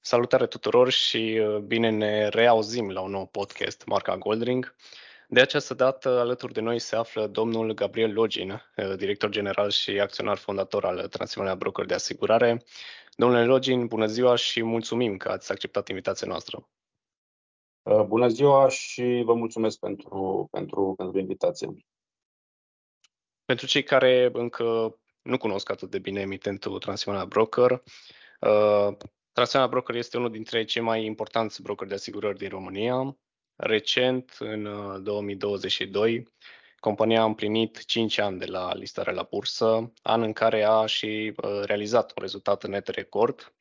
Salutare tuturor și uh, bine ne reauzim la un nou podcast marca Goldring. De această dată, alături de noi se află domnul Gabriel Login, uh, director general și acționar fondator al Transilvania Broker de Asigurare. Domnule Login, bună ziua și mulțumim că ați acceptat invitația noastră. Uh, bună ziua și vă mulțumesc pentru, pentru, pentru invitație. Pentru cei care încă nu cunosc atât de bine emitentul Transilvania Broker, Transilvania Broker este unul dintre cei mai importanți brokeri de asigurări din România. Recent, în 2022, uh, compania a împlinit 5 ani de la listarea la bursă, an în care a și uh, realizat un rezultat net record,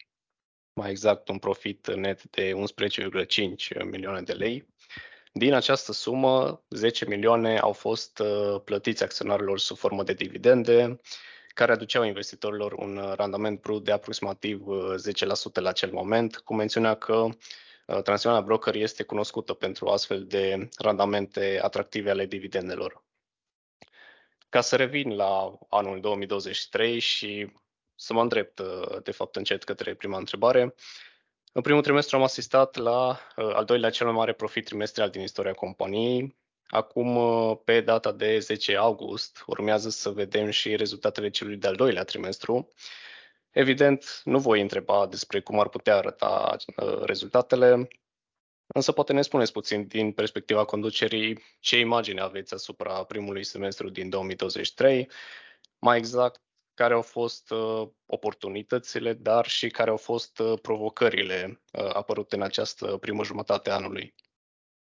mai exact un profit net de 11,5 milioane de lei. Din această sumă, 10 milioane au fost uh, plătiți acționarilor sub formă de dividende, care aduceau investitorilor un uh, randament brut de aproximativ 10% uh, la acel moment, cu mențiunea că uh, Transilvania Broker este cunoscută pentru astfel de randamente atractive ale dividendelor. Ca să revin la anul 2023 și să mă îndrept, de fapt, încet către prima întrebare, în primul trimestru am asistat la al doilea cel mai mare profit trimestrial din istoria companiei, Acum, uh, pe data de 10 august, urmează să vedem și rezultatele celui de-al doilea trimestru. Evident, nu voi întreba despre cum ar putea arăta uh, rezultatele, însă poate ne spuneți puțin din perspectiva conducerii ce imagine aveți asupra primului semestru din 2023, mai exact care au fost uh, oportunitățile, dar și care au fost provocările apărute în această primă jumătate a anului.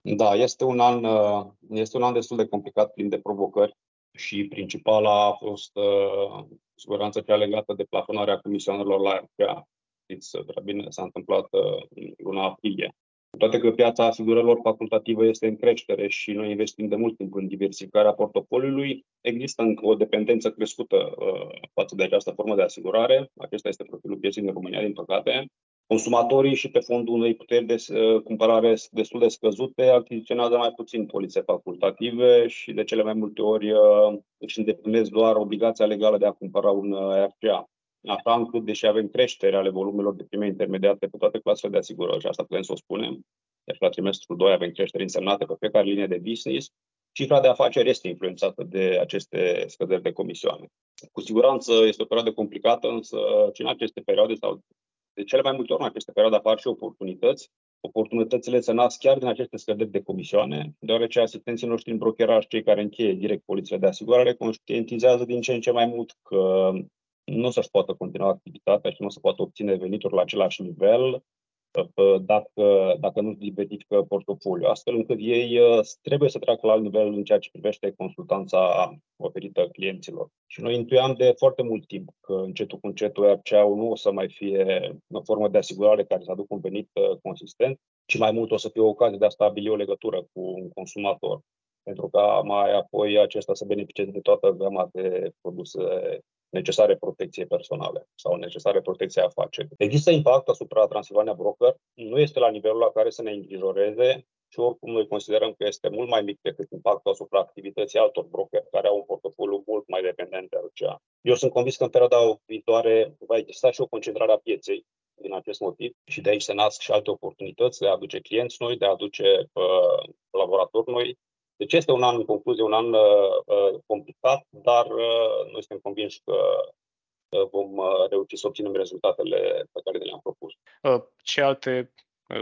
Da, este un an, uh, este un an destul de complicat, plin de provocări și principala a fost uh, siguranța cea legată de plafonarea comisioanelor la RPA. Știți prea bine, s-a întâmplat uh, în luna aprilie. Cu toate că piața asigurărilor facultativă este în creștere și noi investim de mult timp în diversificarea portofoliului, există încă o dependență crescută uh, față de această formă de asigurare. Acesta este profilul pieței în România, din păcate. Consumatorii și pe fondul unei puteri de uh, cumpărare destul de scăzute achiziționează mai puțin polițe facultative și de cele mai multe ori uh, își îndeplinesc doar obligația legală de a cumpăra un uh, RCA. Așa încât, deși avem creștere ale volumelor de prime intermediate pe toate clasele de asigurări, și asta putem să o spunem, deci la trimestrul 2 avem creșteri însemnate pe fiecare linie de business, cifra de afaceri este influențată de aceste scăderi de comisioane. Cu siguranță este o perioadă complicată, însă și în aceste perioade sau de cele mai multe ori în aceste perioade apar și oportunități. Oportunitățile se nasc chiar din aceste scăderi de comisioane, deoarece asistenții noștri în brokeraj, cei care încheie direct poliția de asigurare, conștientizează din ce în ce mai mult că nu o să-și poată continua activitatea și nu o să poată obține venituri la același nivel dacă, dacă nu diversifică portofoliu, astfel încât ei uh, trebuie să treacă la alt nivel în ceea ce privește consultanța oferită clienților. Și noi intuiam de foarte mult timp că încetul cu încetul RCA-ul nu o să mai fie o formă de asigurare care să aducă un venit uh, consistent, ci mai mult o să fie o ocazie de a stabili o legătură cu un consumator pentru ca mai apoi acesta să beneficieze de toată gama de produse necesare protecție personale sau necesare protecție afaceri. Există impact asupra Transilvania Broker, nu este la nivelul la care să ne îngrijoreze și oricum noi considerăm că este mult mai mic decât impactul asupra activității altor brokeri care au un portofoliu mult mai dependent de RCA. Eu sunt convins că în perioada viitoare va exista și o concentrare a pieței din acest motiv și de aici se nasc și alte oportunități de a aduce clienți noi, de a aduce uh, colaboratori noi deci este un an, în concluzie, un an uh, uh, complicat, dar uh, noi suntem convinși că uh, vom uh, reuși să obținem rezultatele pe care le-am propus. Uh, ce alte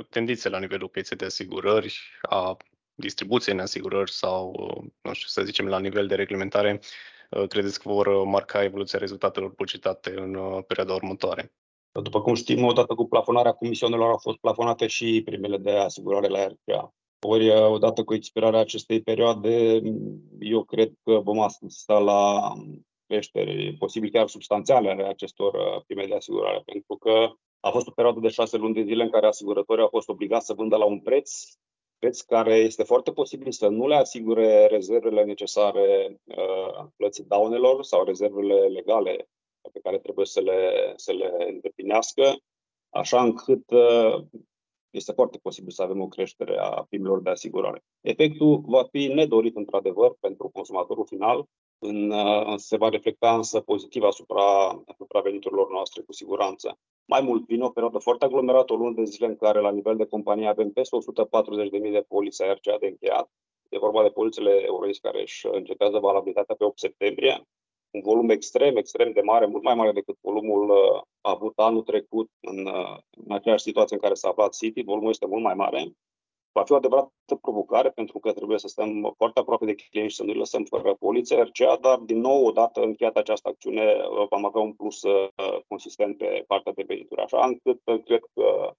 tendințe la nivelul pieței de asigurări, a distribuției în asigurări sau, nu știu, să zicem, la nivel de reglementare, credeți că vor marca evoluția rezultatelor bugetate în perioada următoare? După cum știm, odată cu plafonarea comisionelor au fost plafonate și primele de asigurare la RPA. Ori, uh, odată cu expirarea acestei perioade, eu cred că vom asista la creșteri posibil chiar substanțiale ale acestor uh, prime de asigurare, pentru că a fost o perioadă de șase luni de zile în care asigurătorii au fost obligați să vândă la un preț, preț care este foarte posibil să nu le asigure rezervele necesare uh, plății daunelor sau rezervele legale pe care trebuie să le, să le îndeplinească, așa încât uh, este foarte posibil să avem o creștere a primelor de asigurare. Efectul va fi nedorit, într-adevăr, pentru consumatorul final, în, uh, se va reflecta însă pozitiv asupra, asupra veniturilor noastre, cu siguranță. Mai mult, vine o perioadă foarte aglomerată, o lună de zile în care la nivel de companie avem peste 140.000 de polițe RCA de încheiat. E vorba de polițele Eurois care își încetează valabilitatea pe 8 septembrie. Un volum extrem, extrem de mare, mult mai mare decât volumul uh, avut anul trecut în, uh, în aceeași situație în care s-a aflat City. Volumul este mult mai mare va fi o adevărată provocare pentru că trebuie să stăm foarte aproape de clienți și să nu lăsăm fără poliție RCA, dar din nou, odată încheiată această acțiune, vom avea un plus uh, consistent pe partea de venituri, așa încât uh, cred că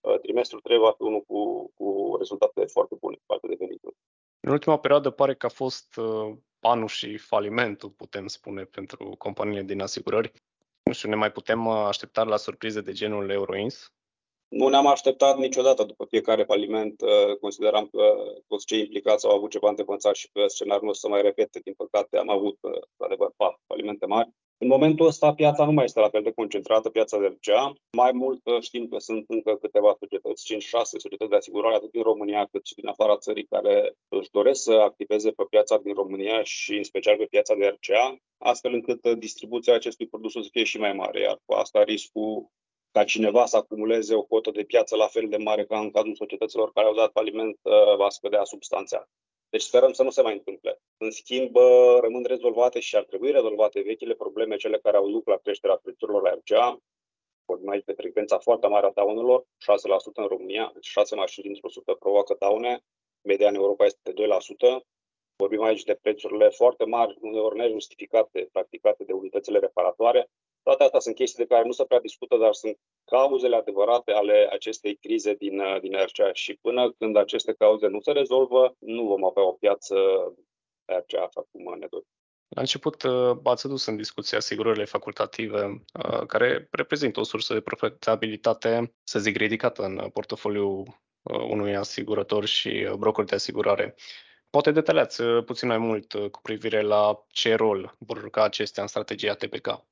uh, trimestrul 3 va fi unul cu, cu rezultate foarte bune pe partea de venituri. În ultima perioadă pare că a fost anul și falimentul, putem spune, pentru companiile din asigurări. Nu știu, ne mai putem aștepta la surprize de genul Euroins? Nu ne-am așteptat niciodată după fiecare faliment. Uh, consideram că toți cei implicați au avut ceva întrebățat și că scenariul nu o să mai repete. Din păcate, am avut, uh, adevăr, patru falimente mari. În momentul ăsta, piața nu mai este la fel de concentrată, piața de RCA. Mai mult uh, știm că sunt încă câteva societăți, 5-6 societăți de asigurare, atât din România cât și din afara țării, care își doresc să activeze pe piața din România și în special pe piața de RCA, astfel încât distribuția acestui produs să fie și mai mare, iar cu asta riscul ca cineva să acumuleze o cotă de piață la fel de mare ca în cazul societăților care au dat faliment uh, va scădea substanțial. Deci sperăm să nu se mai întâmple. În schimb, uh, rămân rezolvate și ar trebui rezolvate vechile probleme, cele care au duc la creșterea prețurilor la RCA. Vorbim aici de frecvența foarte mare a daunelor, 6% în România, deci 6 mașini dintr-o sută provoacă daune, media în Europa este de 2%. Vorbim aici de prețurile foarte mari, uneori nejustificate, practicate de unitățile reparatoare, toate astea sunt chestii de care nu se prea discută, dar sunt cauzele adevărate ale acestei crize din, uh, din RCA și până când aceste cauze nu se rezolvă, nu vom avea o piață RCA așa cum ne dorim. La început uh, ați adus în discuție asigurările facultative, uh, care reprezintă o sursă de profitabilitate, să zic, ridicată în portofoliul unui asigurător și broker de asigurare. Poate detaliați puțin mai mult cu privire la ce rol vor juca acestea în strategia TPK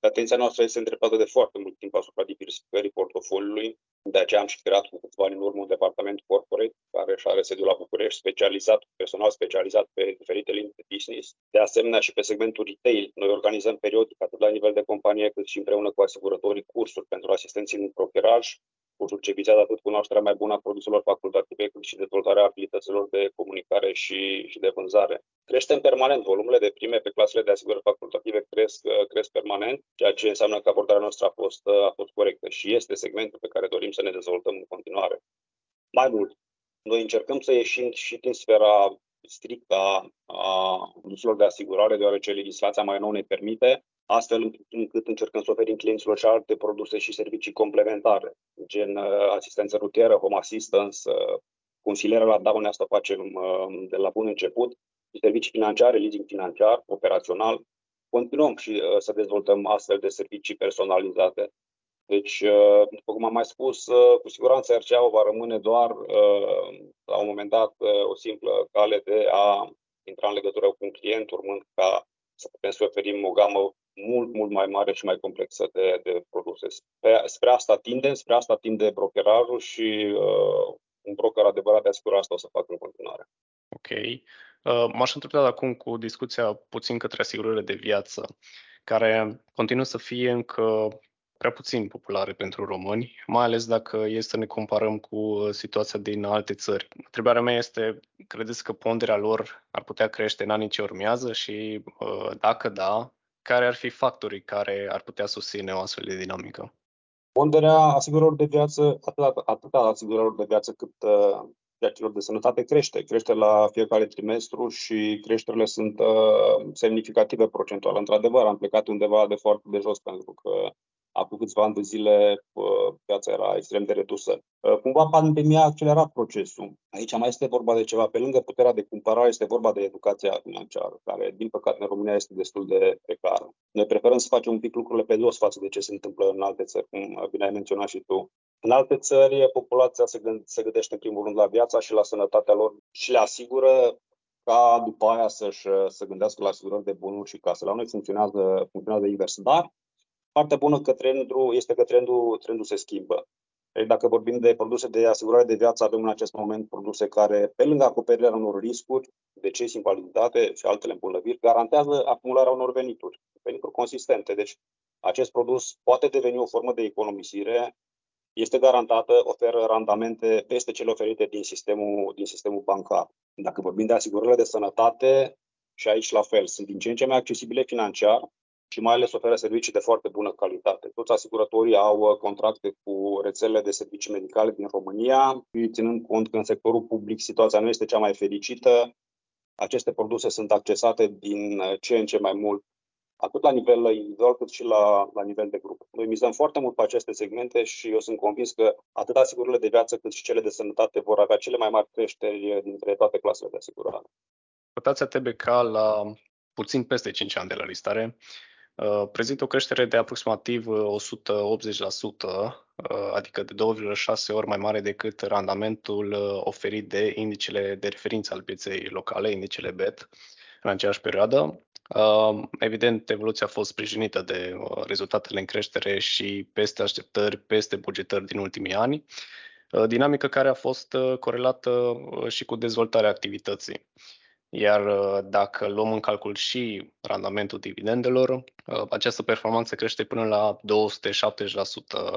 atenția noastră este îndreptată de foarte mult timp asupra diversificării portofoliului. De aceea am și creat cu câțiva ani în urmă un departament corporate care își are sediul la București, specializat, personal specializat pe diferite linii de business. De asemenea și pe segmentul retail, noi organizăm periodic, atât la nivel de companie, cât și împreună cu asigurătorii, cursuri pentru asistenții în brokeraj, cursuri ce vizează atât cunoașterea mai bună a produselor facultative, cât și dezvoltarea abilităților de comunicare și, și de vânzare. Creștem permanent. Volumele de prime pe clasele de asigurări facultative cresc, cresc permanent, ceea ce înseamnă că abordarea noastră a fost, a fost corectă și este segmentul pe care dorim să ne dezvoltăm în continuare. Mai mult, noi încercăm să ieșim și din sfera strictă a, a produselor de asigurare, deoarece legislația mai nou ne permite, astfel încât încercăm să oferim clienților și alte produse și servicii complementare, gen uh, asistență rutieră, home assistance, uh, consilierea la daune, asta facem uh, de la bun început, servicii financiare, leasing financiar, operațional. Continuăm și să dezvoltăm astfel de servicii personalizate. Deci, după cum am mai spus, cu siguranță RCA va rămâne doar, la un moment dat, o simplă cale de a intra în legătură cu un client, urmând ca să putem să oferim o gamă mult, mult mai mare și mai complexă de, de produse. Spre, spre asta tindem, spre asta tinde brokerajul și uh, un broker adevărat de asigurare asta o să facă în continuare. Ok. Uh, m-aș întreba acum cu discuția puțin către asigurările de viață, care continuă să fie încă prea puțin populare pentru români, mai ales dacă este să ne comparăm cu situația din alte țări. Întrebarea mea este, credeți că ponderea lor ar putea crește în anii ce urmează și uh, dacă da, care ar fi factorii care ar putea susține o astfel de dinamică? Ponderea asigurărilor de viață, atât, atât a asigurărilor de viață cât uh, celor de sănătate crește. Crește la fiecare trimestru și creșterile sunt uh, semnificative procentual. Într-adevăr, am plecat undeva de foarte de jos pentru că acum câțiva ani de zile piața era extrem de redusă. Cumva pandemia a accelerat procesul. Aici mai este vorba de ceva. Pe lângă puterea de cumpărare este vorba de educația financiară, care, din păcate, în România este destul de precară. Noi preferăm să facem un pic lucrurile pe dos față de ce se întâmplă în alte țări, cum bine ai menționat și tu. În alte țări, populația se, gând- se gândește în primul rând la viața și la sănătatea lor și le asigură ca după aia să-și să gândească la asigurări de bunuri și case. La noi funcționează, funcționează invers, dar Partea bună că trendul este că trendul, trendul se schimbă. Deci dacă vorbim de produse de asigurare de viață, avem în acest moment produse care, pe lângă acoperirea unor riscuri, decesii, invaliditate și altele îmbolnăviri, garantează acumularea unor venituri, venituri consistente. Deci acest produs poate deveni o formă de economisire, este garantată, oferă randamente peste cele oferite din sistemul, din sistemul bancar. Dacă vorbim de asigurările de sănătate, și aici la fel, sunt din ce în ce mai accesibile financiar și mai ales oferă servicii de foarte bună calitate. Toți asigurătorii au uh, contracte cu rețelele de servicii medicale din România, ținând cont că în sectorul public situația nu este cea mai fericită, aceste produse sunt accesate din uh, ce în ce mai mult atât la nivel individual cât și la, la nivel de grup. Noi mizăm foarte mult pe aceste segmente și eu sunt convins că atât asigurările de viață cât și cele de sănătate vor avea cele mai mari creșteri dintre toate clasele de asigurare. Cotația TBK la puțin peste 5 ani de la listare uh, prezintă o creștere de aproximativ 180%, uh, adică de 2,6 ori mai mare decât randamentul uh, oferit de indicele de referință al pieței locale, indicele BET, în aceeași perioadă. Evident, evoluția a fost sprijinită de uh, rezultatele în creștere și peste așteptări, peste bugetări din ultimii ani, uh, dinamică care a fost uh, corelată și cu dezvoltarea activității. Iar dacă luăm în calcul și randamentul dividendelor, această performanță crește până la 270%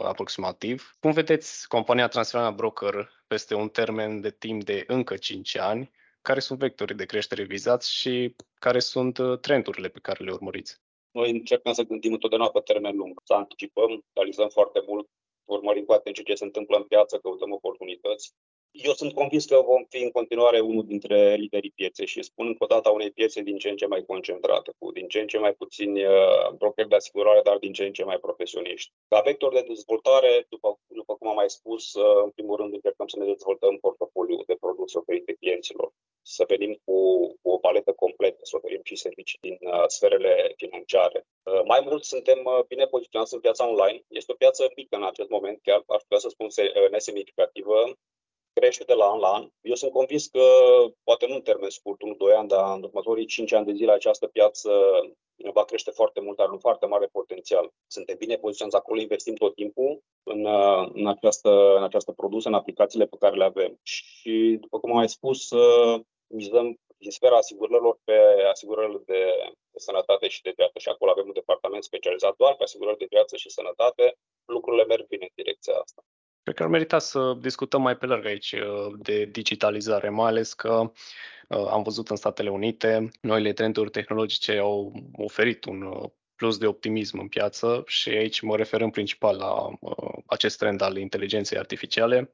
aproximativ. Cum vedeți compania Transilvania Broker peste un termen de timp de încă 5 ani, care sunt vectorii de creștere vizați și care sunt uh, trendurile pe care le urmăriți? Noi încercăm să gândim întotdeauna pe termen lung, să anticipăm, realizăm foarte mult, urmărim cu atenție ce se întâmplă în piață, căutăm oportunități. Eu sunt convins că vom fi în continuare unul dintre liderii pieței și spun încă o dată unei piețe din ce în ce mai concentrate, cu din ce în ce mai puțini uh, brokeri de asigurare, dar din ce în ce mai profesioniști. Ca vector de dezvoltare, după, după cum am mai spus, uh, în primul rând încercăm să ne dezvoltăm portofoliul de produse oferite clienților să venim cu, cu o paletă completă, să oferim și servicii din uh, sferele financiare. Uh, mai mult, suntem uh, bine poziționați în piața online. Este o piață mică în acest moment, chiar aș putea să spun uh, nesemnificativă, crește de la an la an. Eu sunt convins că, poate nu în termen scurt, 1-2 ani, dar în următorii 5 ani de zile această piață va crește foarte mult, are un foarte mare potențial. Suntem bine poziționați acolo, investim tot timpul în, în, această, în această produsă, în aplicațiile pe care le avem. Și, după cum am mai spus, mizăm din sfera asigurărilor pe asigurările de, de sănătate și de viață și acolo avem un departament specializat doar pe asigurări de viață și sănătate. Lucrurile merg bine în direcția asta. Cred că ar merita să discutăm mai pe larg aici uh, de digitalizare, mai ales că uh, am văzut în Statele Unite, noile trenduri tehnologice au oferit un uh, plus de optimism în piață și aici mă refer în principal la acest trend al inteligenței artificiale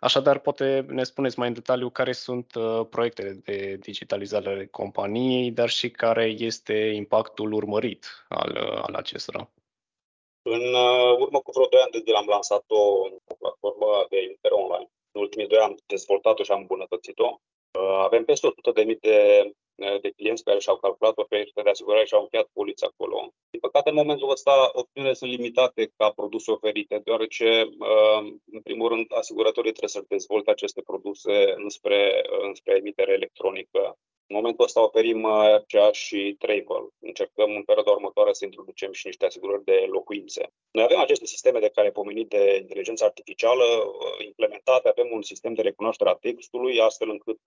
Așadar, poate ne spuneți mai în detaliu care sunt uh, proiectele de digitalizare ale companiei, dar și care este impactul urmărit al, uh, al acestora. În uh, urmă cu vreo 2 ani de zile am lansat o, o platformă de inter online. În ultimii 2 ani am dezvoltat-o și am îmbunătățit-o. Avem peste 100.000 de de clienți care și-au calculat ofertele de asigurare și au încheiat polița acolo. Din păcate, în momentul ăsta, opțiunile sunt limitate ca produse oferite, deoarece, uh, în primul rând, asiguratorii trebuie să dezvolte aceste produse înspre, înspre emitere electronică. În momentul ăsta oferim RCA uh, și Travel. Încercăm în perioada următoare să introducem și niște asigurări de locuințe. Noi avem aceste sisteme de care ai pomenit de inteligență artificială uh, implementate, avem un sistem de recunoaștere a textului, astfel încât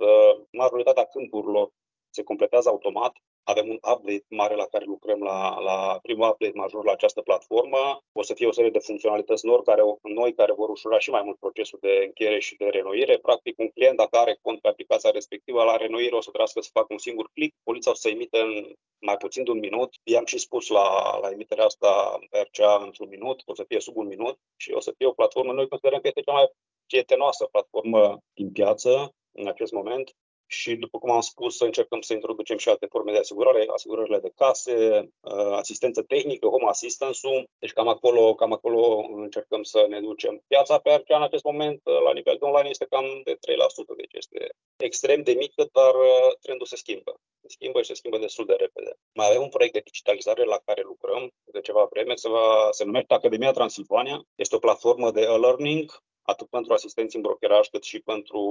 majoritatea câmpurilor se completează automat. Avem un update mare la care lucrăm la, la primul update major la această platformă. O să fie o serie de funcționalități noi care, noi care vor ușura și mai mult procesul de încheiere și de renoire. Practic, un client, dacă are cont pe aplicația respectivă, la renoire o să trebuiască să facă un singur click, poliția o să emită în mai puțin de un minut. I-am și spus la, la emiterea asta RCA într-un minut, o să fie sub un minut și o să fie o platformă. Noi considerăm că este cea mai prietenoasă platformă din piață în acest moment și, după cum am spus, să încercăm să introducem și alte forme de asigurare, asigurările de case, uh, asistență tehnică, home assistance-ul. Deci cam acolo, cam acolo încercăm să ne ducem. Piața pe RCA în acest moment, uh, la nivel de online, este cam de 3%, deci este extrem de mică, dar uh, trendul se schimbă. Se schimbă și se schimbă destul de repede. Mai avem un proiect de digitalizare la care lucrăm de ceva vreme, se, va, se numește Academia Transilvania. Este o platformă de e-learning atât pentru asistenți în brokeraj, cât și pentru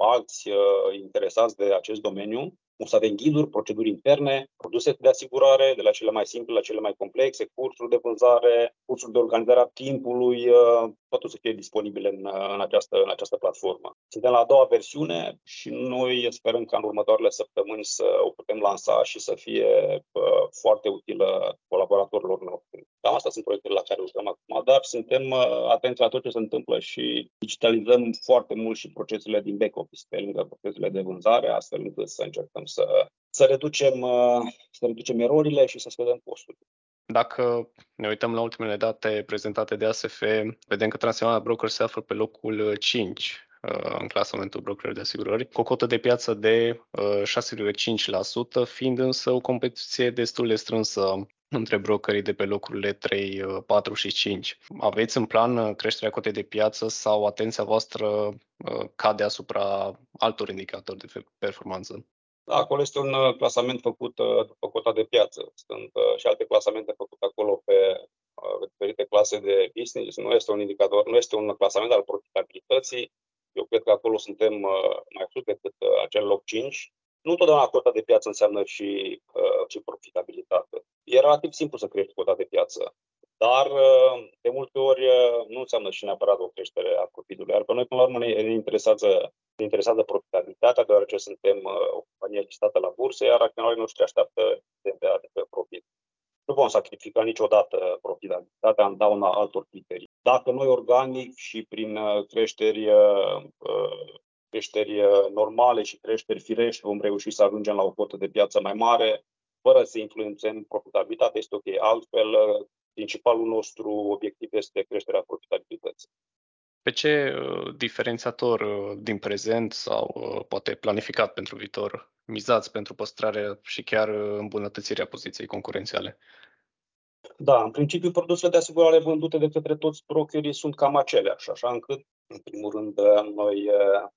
alți uh, interesați de acest domeniu. O să avem ghiduri, proceduri interne, produse de asigurare, de la cele mai simple la cele mai complexe, cursuri de vânzare, cursuri de organizare a timpului, uh, totul să fie disponibile în, uh, în, această, în această platformă. Suntem la a doua versiune și noi sperăm ca în următoarele săptămâni să o putem lansa și să fie uh, foarte utilă colaboratorilor noștri. Cam asta sunt proiectele la care lucrăm acum, dar suntem uh, atenți la tot ce se întâmplă și digitalizăm foarte mult și procesele din back office pe lângă procesele de vânzare, astfel încât să încercăm să, să, reducem, uh, să reducem erorile și să scădem costurile. Dacă ne uităm la ultimele date prezentate de ASF, vedem că Transilvania Broker se află pe locul 5 uh, în clasamentul brokerilor de asigurări, cu o cotă de piață de 6,5%, fiind însă o competiție destul de strânsă între brokerii de pe locurile 3, 4 uh, și 5. Aveți în plan uh, creșterea cotei de piață sau atenția voastră uh, cade asupra altor indicatori de performanță? Da, acolo este un clasament făcut după cota de piață. Sunt și alte clasamente făcute acolo pe diferite clase de business. Nu este un indicator, nu este un clasament al profitabilității. Eu cred că acolo suntem mai sus decât acel loc 5. Nu întotdeauna cota de piață înseamnă și, și profitabilitate. E relativ simplu să crești cota de piață, dar uh, de multe ori uh, nu înseamnă și neapărat o creștere a profitului. Iar pe noi, până la urmă, ne interesează, ne interesează profitabilitatea, deoarece suntem uh, o companie listată la bursă, iar acționarii noștri așteaptă de, de, de profit. Nu vom sacrifica niciodată profitabilitatea în dauna altor criterii. Dacă noi organic și prin creșteri, creșteri normale și creșteri firești vom reuși să ajungem la o cotă de piață mai mare, fără să influențăm profitabilitatea, este ok. Altfel, principalul nostru obiectiv este creșterea profitabilității. Pe ce uh, diferențiator uh, din prezent sau uh, poate planificat pentru viitor mizați pentru păstrarea și chiar îmbunătățirea poziției concurențiale? Da, în principiu produsele de asigurare vândute de către toți brokerii sunt cam aceleași, așa încât, în primul rând, noi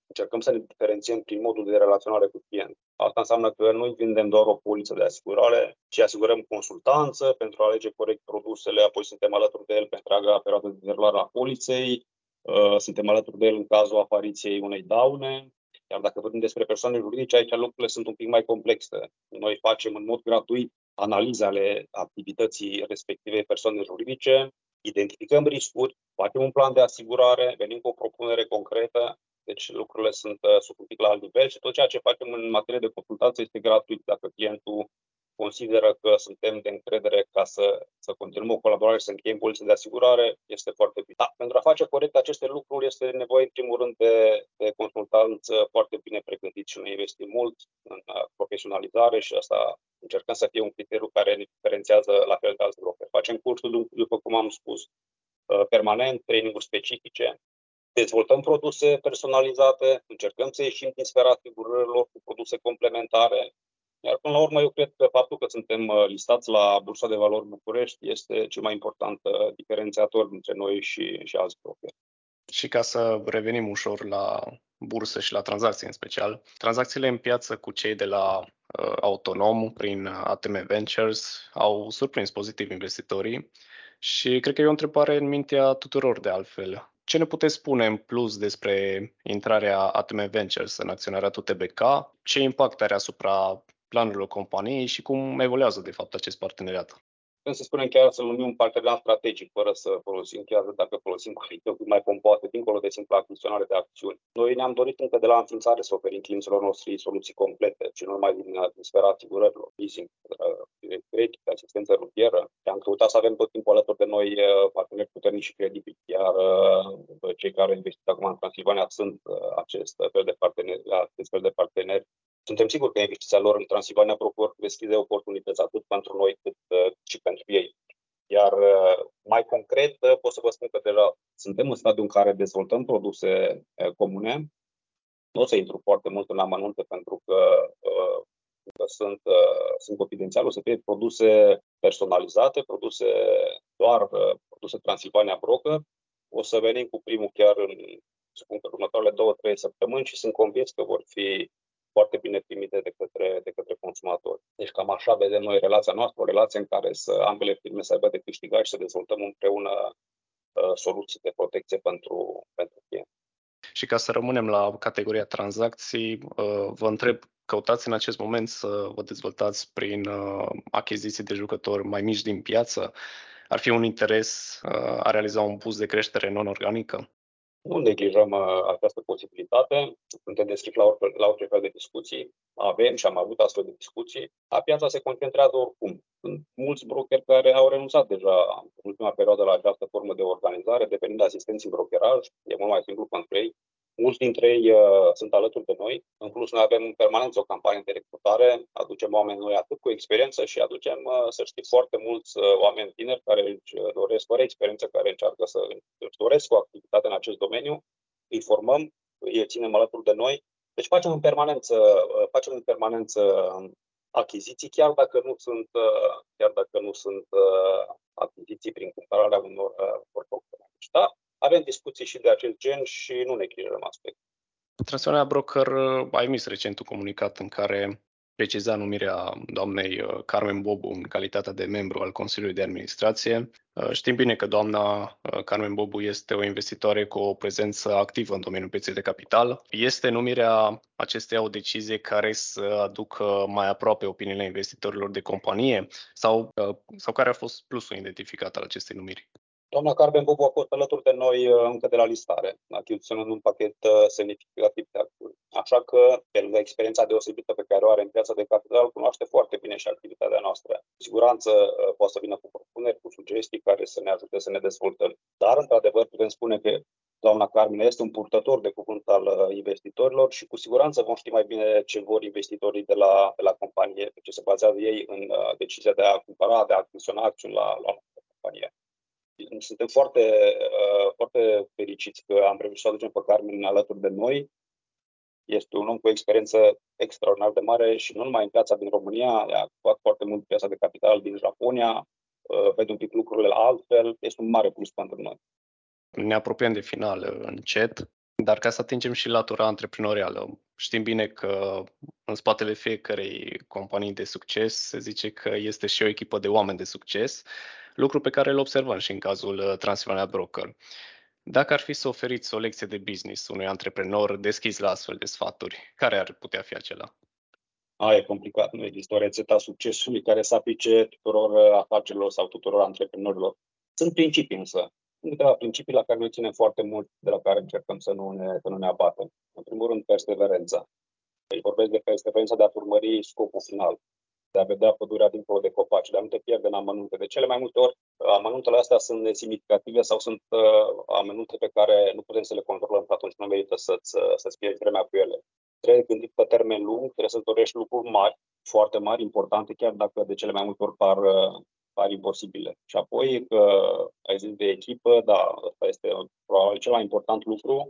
încercăm să ne diferențiem prin modul de relaționare cu client. Asta înseamnă că nu vindem doar o poliță de asigurare, ci asigurăm consultanță pentru a alege corect produsele, apoi suntem alături de el pe întreaga perioadă de derulare a poliței, suntem alături de el în cazul apariției unei daune, iar dacă vorbim despre persoane juridice, aici lucrurile sunt un pic mai complexe. Noi facem în mod gratuit analize ale activității respectivei persoane juridice, identificăm riscuri, facem un plan de asigurare, venim cu o propunere concretă, deci lucrurile sunt, uh, sunt un pic la alt nivel și tot ceea ce facem în materie de consultație este gratuit. Dacă clientul consideră că suntem de încredere ca să, să continuăm o colaborare și să încheiem polițe de asigurare, este foarte bine. Da, pentru a face corect aceste lucruri este nevoie, în primul rând, de, de consultanță foarte bine pregătit și noi investim mult în uh, profesionalizare și asta încercăm să fie un criteriu care ne diferențiază la fel de alți brokeri. Facem cursuri, după cum am spus, uh, permanent, training-uri specifice, dezvoltăm produse personalizate, încercăm să ieșim din sfera asigurărilor cu produse complementare, iar până la urmă, eu cred că faptul că suntem uh, listați la Bursa de Valori București este cel mai important uh, diferențiator dintre noi și, și alți brokeri. Și ca să revenim ușor la bursă și la tranzacții în special, tranzacțiile în piață cu cei de la uh, Autonom prin ATM Ventures au surprins pozitiv investitorii și cred că e o întrebare în mintea tuturor de altfel. Ce ne puteți spune în plus despre intrarea ATM Ventures în acționariatul TBK? Ce impact are asupra planurilor companiei și cum evoluează de fapt acest parteneriat? Putem să spunem chiar să numim un parteneriat strategic, fără să folosim chiar dacă folosim cuvinte mai pompoase, dincolo de simpla achiziționare de acțiuni. Noi ne-am dorit încă de la înființare să oferim clienților noștri soluții complete, și nu numai din, din sfera asigurărilor, leasing, credit, asistență rutieră. Am căutat să avem tot timpul alături de noi uh, parteneri puternici și credibili, iar uh, cei care au investit acum în Transilvania sunt uh, acest fel de parteneri, acest fel de parteneri suntem siguri că investiția lor în Transilvania Procur deschide oportunități atât pentru noi cât uh, și pentru ei. Iar uh, mai concret uh, pot să vă spun că deja suntem în stadiul în care dezvoltăm produse comune. Nu o să intru foarte mult în amănunte pentru că, că sunt, sunt confidențiale, o să fie produse personalizate, produse doar produse Transilvania Broker. O să venim cu primul chiar în spun că următoarele două, trei săptămâni și sunt convins că vor fi foarte bine primite de către, de către consumatori. Deci cam așa vedem noi relația noastră, o relație în care să ambele firme să aibă de câștigat și să dezvoltăm împreună uh, soluții de protecție pentru, pentru client. Și ca să rămânem la categoria tranzacții, uh, vă întreb căutați în acest moment să vă dezvoltați prin uh, achiziții de jucători mai mici din piață? Ar fi un interes uh, a realiza un boost de creștere non-organică? Nu neglijăm uh, această posibilitate, suntem deschiși la orice, la orice fel de discuții, avem și am avut astfel de discuții. A piața se concentrează oricum. Sunt mulți brokeri care au renunțat deja în ultima perioadă la această formă de organizare, dependând de asistenții brokeraj, e mult mai simplu pentru ei. Mulți dintre ei uh, sunt alături de noi. În plus, noi avem în permanență o campanie de recrutare, aducem oameni noi atât cu experiență și aducem, uh, să știi, foarte mulți uh, oameni tineri care își doresc, fără experiență, care încearcă să își doresc o activitate în acest domeniu. Îi formăm, îi ținem alături de noi. Deci facem în permanență, uh, facem în permanență achiziții, chiar dacă nu sunt, uh, chiar dacă nu sunt uh, achiziții prin cumpărarea unor, unor deci, da, avem discuții și de acest gen și nu ne neglijăm aspect. Transiționarea broker a emis recent un comunicat în care preciza numirea doamnei uh, Carmen Bobu în calitatea de membru al Consiliului de Administrație. Uh, știm bine că doamna uh, Carmen Bobu este o investitoare cu o prezență activă în domeniul pieței de capital. Este numirea acesteia o decizie care să aducă mai aproape opiniile investitorilor de companie sau, sau care a fost plusul identificat al acestei numiri? Doamna Carmen Bobu a fost alături de noi uh, încă de la listare, achiziționând un pachet uh, semnificativ de acțiuni. Așa că, pe lângă experiența deosebită pe care o are în piața de capital, cunoaște foarte bine și activitatea noastră. Cu siguranță uh, poate să vină cu propuneri, cu sugestii care să ne ajute să ne dezvoltăm. Dar, într-adevăr, putem spune că doamna Carmen este un purtător de cuvânt al investitorilor și cu siguranță vom ști mai bine ce vor investitorii de la, de la companie, pe ce se bazează ei în decizia de a cumpăra, de a achiziționa acțiuni la, la companie suntem foarte, uh, foarte fericiți că am reușit să aducem pe Carmen alături de noi. Este un om cu experiență extraordinar de mare și nu numai în piața din România, a ocupat foarte mult piața de capital din Japonia, uh, vede un pic lucrurile la altfel, este un mare plus pentru noi. Ne apropiem de final încet, dar ca să atingem și latura antreprenorială, știm bine că în spatele fiecarei companii de succes se zice că este și o echipă de oameni de succes lucru pe care îl observăm și în cazul uh, Transilvania Broker. Dacă ar fi să oferiți o lecție de business unui antreprenor deschis la astfel de sfaturi, care ar putea fi acela? A, e complicat. Nu există o rețetă a succesului care să aplice tuturor uh, afacerilor sau tuturor antreprenorilor. Sunt principii însă. Sunt câteva principii la care noi ținem foarte mult, de la care încercăm să nu ne, să nu ne abatem. În primul rând, perseverența. Îi vorbesc de perseverența de a urmări scopul final de a vedea pădurea dincolo de copaci, de a nu te pierde în amănunte. De cele mai multe ori, amănuntele astea sunt nesemnificative sau sunt uh, amănunte pe care nu putem să le controlăm, atunci nu merită să-ți, uh, să-ți pierzi vremea cu ele. Trebuie gândit pe termen lung, trebuie să dorești lucruri mari, foarte mari, importante, chiar dacă de cele mai multe ori par, uh, par imposibile. Și apoi, că ai zis de echipă, da, asta este probabil cel mai important lucru,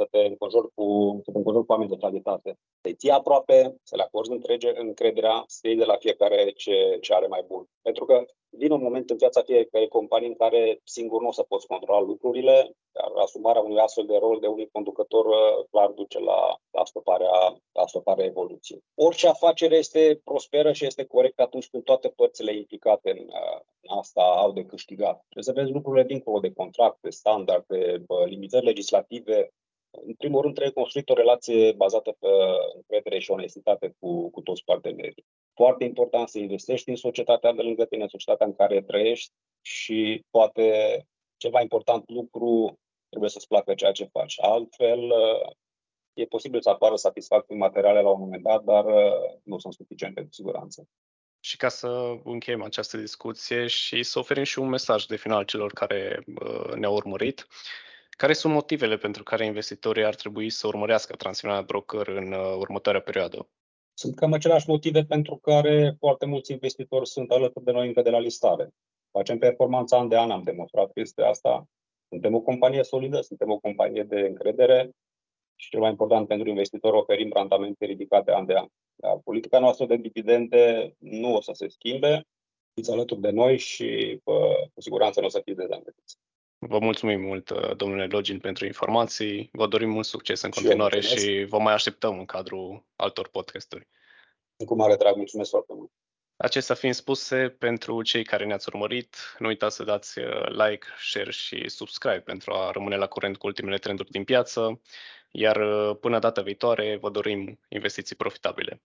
să te înconjori cu, să te înconjori cu oameni de calitate. Să-i ții aproape, să le acorzi întrege, încrederea, să iei de la fiecare ce, ce are mai bun. Pentru că vine un moment în viața fiecare companie în care singur nu o să poți controla lucrurile, iar asumarea unui astfel de rol de unui conducător uh, clar duce la, la, stoparea, la stoparea evoluției. Orice afacere este prosperă și este corectă atunci când toate părțile implicate în, uh, în asta au de câștigat. Trebuie să vezi lucrurile dincolo de contracte, standarde, limitări legislative, în primul rând, trebuie construit o relație bazată pe încredere și onestitate cu, cu toți partenerii. Foarte important să investești în societatea de lângă tine, în societatea în care trăiești și poate cel mai important lucru trebuie să-ți placă ceea ce faci. Altfel, e posibil să apară satisfacții materiale la un moment dat, dar nu sunt suficiente, cu siguranță. Și ca să încheiem această discuție și să oferim și un mesaj de final celor care ne-au urmărit, care sunt motivele pentru care investitorii ar trebui să urmărească tranzacționarea broker în uh, următoarea perioadă? Sunt cam aceleași motive pentru care foarte mulți investitori sunt alături de noi încă de la listare. Facem performanța an de an, am demonstrat că este asta. Suntem o companie solidă, suntem o companie de încredere și cel mai important pentru investitori oferim randamente ridicate an de an. Dar politica noastră de dividende nu o să se schimbe, fiți alături de noi și cu siguranță nu o să fiți dezamăgiți. Vă mulțumim mult, uh, domnule Login, pentru informații. Vă dorim mult succes în continuare și, și vă mai așteptăm în cadrul altor podcasturi. Cu mare drag, mulțumesc foarte mult. Acestea fiind spuse, pentru cei care ne-ați urmărit, nu uitați să dați uh, like, share și subscribe pentru a rămâne la curent cu ultimele trenduri din piață, iar uh, până data viitoare vă dorim investiții profitabile.